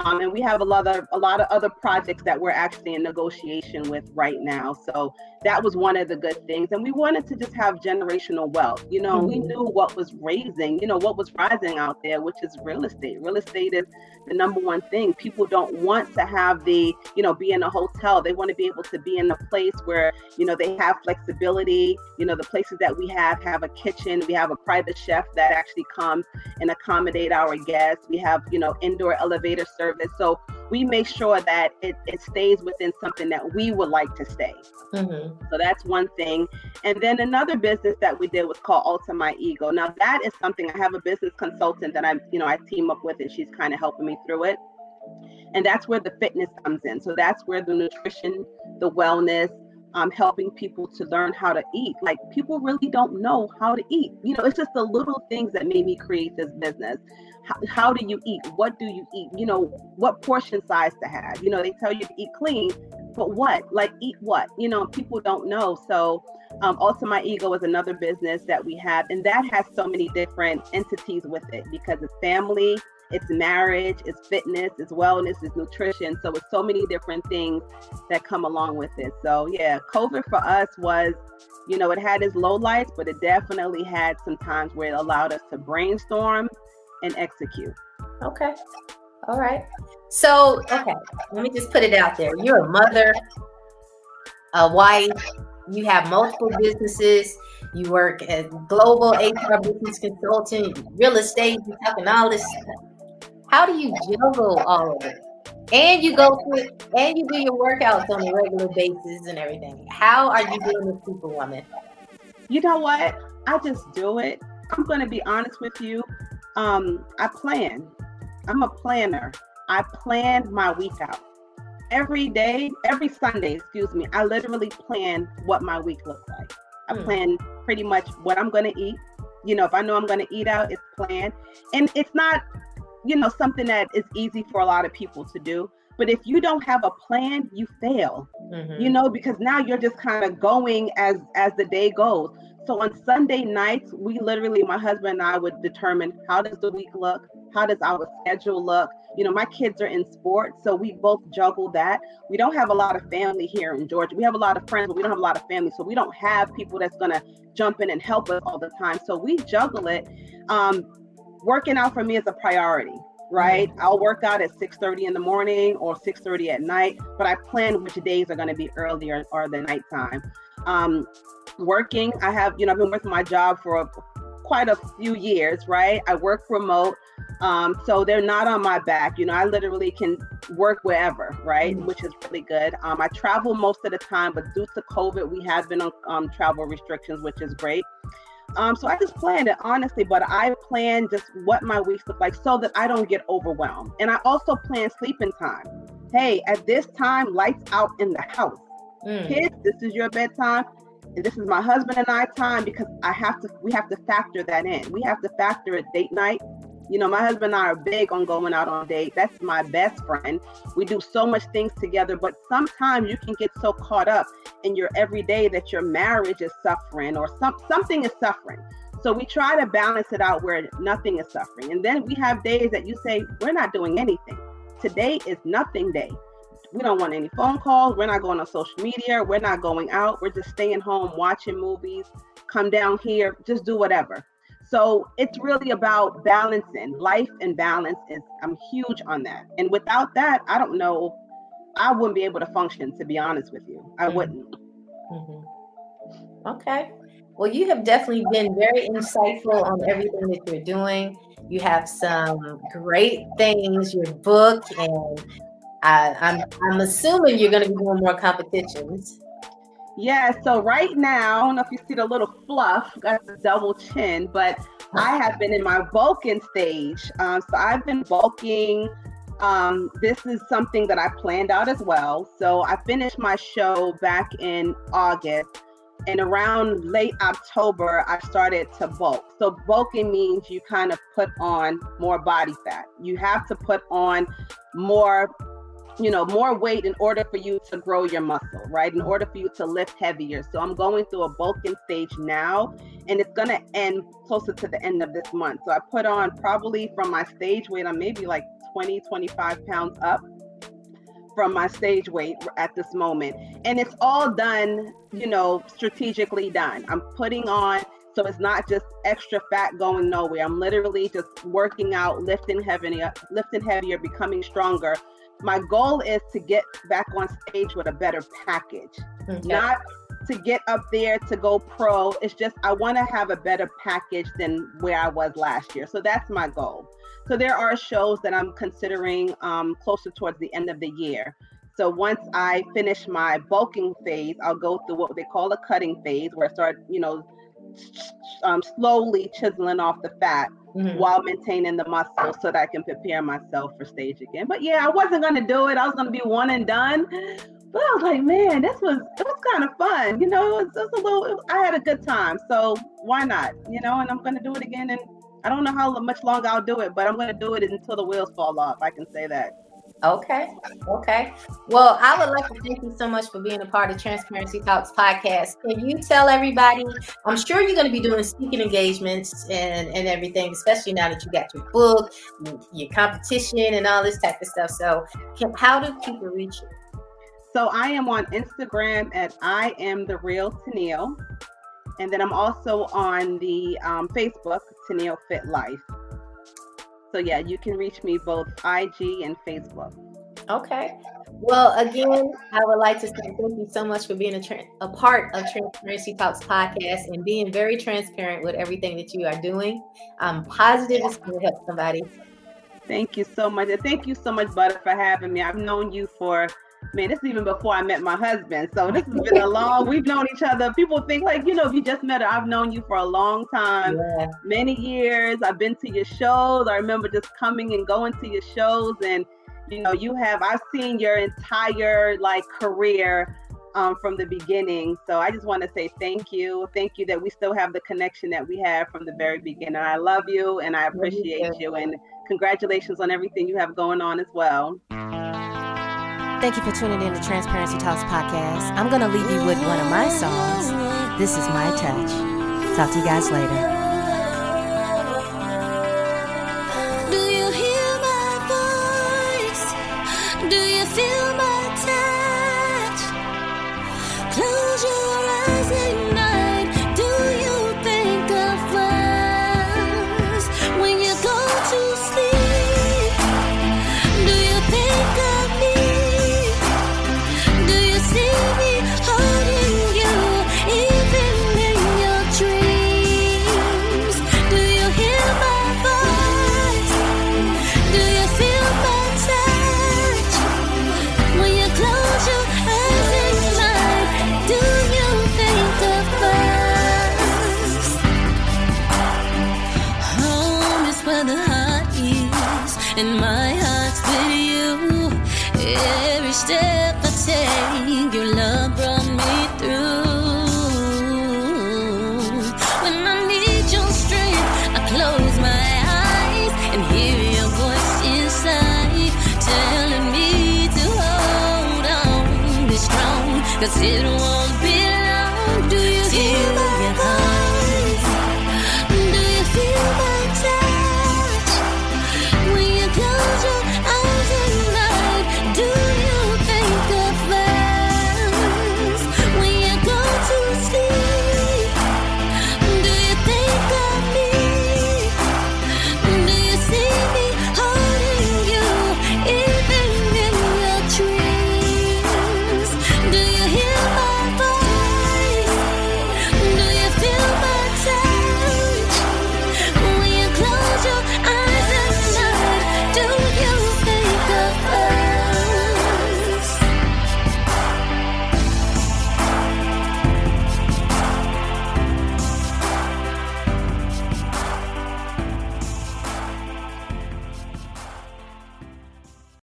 um, and we have a lot of a lot of other projects that we're actually in negotiation with right now. So that was one of the good things. And we wanted to just have generational wealth. You know, we Mhm. knew what was raising, you know, what was rising out there, which is real estate. Real estate is the number one thing. People don't want to have the, you know, be in a hotel. They want to be able to be in a place where, you know, they have flexibility. You know, the places that we have have a kitchen. We have a private chef that actually comes and accommodate our guests. We have, you know, indoor elevator service. So we make sure that it, it stays within something that we would like to stay. Mhm. So that's one thing. And then another business that we did was called Alter My Ego. Now that is something I have a business consultant that I, you know, I team up with and she's kind of helping me through it. And that's where the fitness comes in. So that's where the nutrition, the wellness, um, helping people to learn how to eat. Like people really don't know how to eat. You know, it's just the little things that made me create this business. How, how do you eat? What do you eat? You know, what portion size to have? You know, they tell you to eat clean, but what? Like eat what? You know, people don't know. So um, Alter My Ego is another business that we have, and that has so many different entities with it because it's family, it's marriage, it's fitness, it's wellness, it's nutrition. So it's so many different things that come along with it. So yeah, COVID for us was, you know, it had its low lights, but it definitely had some times where it allowed us to brainstorm and execute. Okay. All right. So, okay, let me just put it out there. You're a mother, a wife, you have multiple businesses, you work as global HR business consultant, real estate, you're talking all this stuff. How do you juggle all of it? And you go to and you do your workouts on a regular basis and everything. How are you doing this superwoman? You know what? I just do it. I'm going to be honest with you. Um, I plan. I'm a planner. I plan my week out. Every day, every Sunday, excuse me, I literally plan what my week looks like. I Hmm. plan pretty much what I'm going to eat. You know, if I know I'm going to eat out, it's planned. And it's not, you know, something that is easy for a lot of people to do. But if you don't have a plan, you fail Mhm. you know because now you're just kind of going as as the day goes. So on sunday nights we literally my husband and i would determine how does the week look? How does our schedule look? You know my kids are in sports so we both juggle that. We don't have a lot of family here in georgia. We have a lot of friends but we don't have a lot of family. So we don't have people that's going to jump in and help us all the time. So we juggle it um working out for me is a priority right? I'll work out at 6.30 in the morning or 6.30 at night but i plan which days are going to be earlier or the nighttime. Um working i have you know i've been working my job for a, quite a few years right? I work remote um so they're not on my back you know i literally can work wherever right? Which is really good. Um i travel most of the time but due to covid we have been on um, travel restrictions which is great um, so I just planned it honestly, but I plan just what my weeks look like so that I don't get overwhelmed. And I also plan sleeping time. Hey, at this time, lights out in the house. Mm. Kids, this is your bedtime. And this is my husband and I time because I have to we have to factor that in. We have to factor a date night. You know, my husband and I are big on going out on date. That's my best friend. We do so much things together, but sometimes you can get so caught up in your everyday that your marriage is suffering or some something is suffering. So we try to balance it out where nothing is suffering. And then we have days that you say, we're not doing anything. Today is nothing day. We don't want any phone calls. We're not going on social media. We're not going out. We're just staying home, watching movies, come down here, just do whatever. So it's really about balancing life and balance is I'm huge on that. And without that, I don't know, I wouldn't be able to function, to be honest with you. I Mhm. wouldn't. Mhm. Okay. Well, you have definitely been very insightful on everything that you're doing. You have some great things, your book, and I, I'm I'm assuming you're going to be doing more competitions. Yeah, so right now, I don't know if you see the little fluff, got the double chin, but I have been in my bulking stage. Um, so I've been bulking. Um, this is something that I planned out as well. So I finished my show back in August, and around late October, I started to bulk. So bulking means you kind of put on more body fat. You have to put on more you know more weight in order for you to grow your muscle right? In order for you to lift heavier. So i'm going through a bulking stage now and it's going to end closer to the end of this month. So i put on probably from my stage weight i'm maybe like 20 25 pounds up from my stage weight at this moment. And it's all done you mm-hmm. know strategically done. I'm putting on so it's not just extra fat going nowhere. I'm literally just working out lifting heavier lifting heavier becoming stronger my goal is to get back on stage with a better package, okay. not to get up there to go pro. It's just I want to have a better package than where I was last year. So that's my goal. So there are shows that I'm considering um, closer towards the end of the year. So once I finish my bulking phase, I'll go through what they call a cutting phase, where I start, you know, um, slowly chiseling off the fat mm-hmm. while maintaining the muscle so that I can prepare myself for stage again. But yeah, I wasn't gonna do it. I was gonna be one and done. But I was like, man, this was it was kind of fun. You know, it was, it a little. Was, I had a good time, so why not? You know, and I'm gonna do it again. And I don't know how much longer I'll do it, but I'm gonna do it until the wheels fall off. I can say that. Okay. Okay. Well, I would like to thank you so much for being a part of Transparency Talks podcast. Can you tell everybody? I'm sure you're going to be doing speaking engagements and, and everything, especially now that you got your book, your competition, and all this type of stuff. So, can, how do people reach you? So, I am on Instagram at I am the real Tennille. And then I'm also on the um, Facebook, Tennille Fit Life. So yeah, you can reach me both IG and Facebook. Okay. Well, again, I would like to say thank you so much for being a, tra- a part of Transparency Talks podcast and being very transparent with everything that you are doing. I'm positive it's going to help somebody. Thank you so much. And thank you so much, Butter, for having me. I've known you for man, this is even before I met my husband. So this has been a long, we've known each other. People think like, you know, if you just met her, I've known you for a long time, yeah. many years. I've been to your shows. I remember just coming and going to your shows and you know, you have I've seen your entire like career um, from the beginning. So I just want to say thank you. Thank you that we still have the connection that we had from the very beginning. I love you and I appreciate you and congratulations on everything you have going on as well. Thank you for tuning in to Transparency Talks podcast. I'm going to leave you with one of my songs. This is My Touch. Talk to you guys later. Be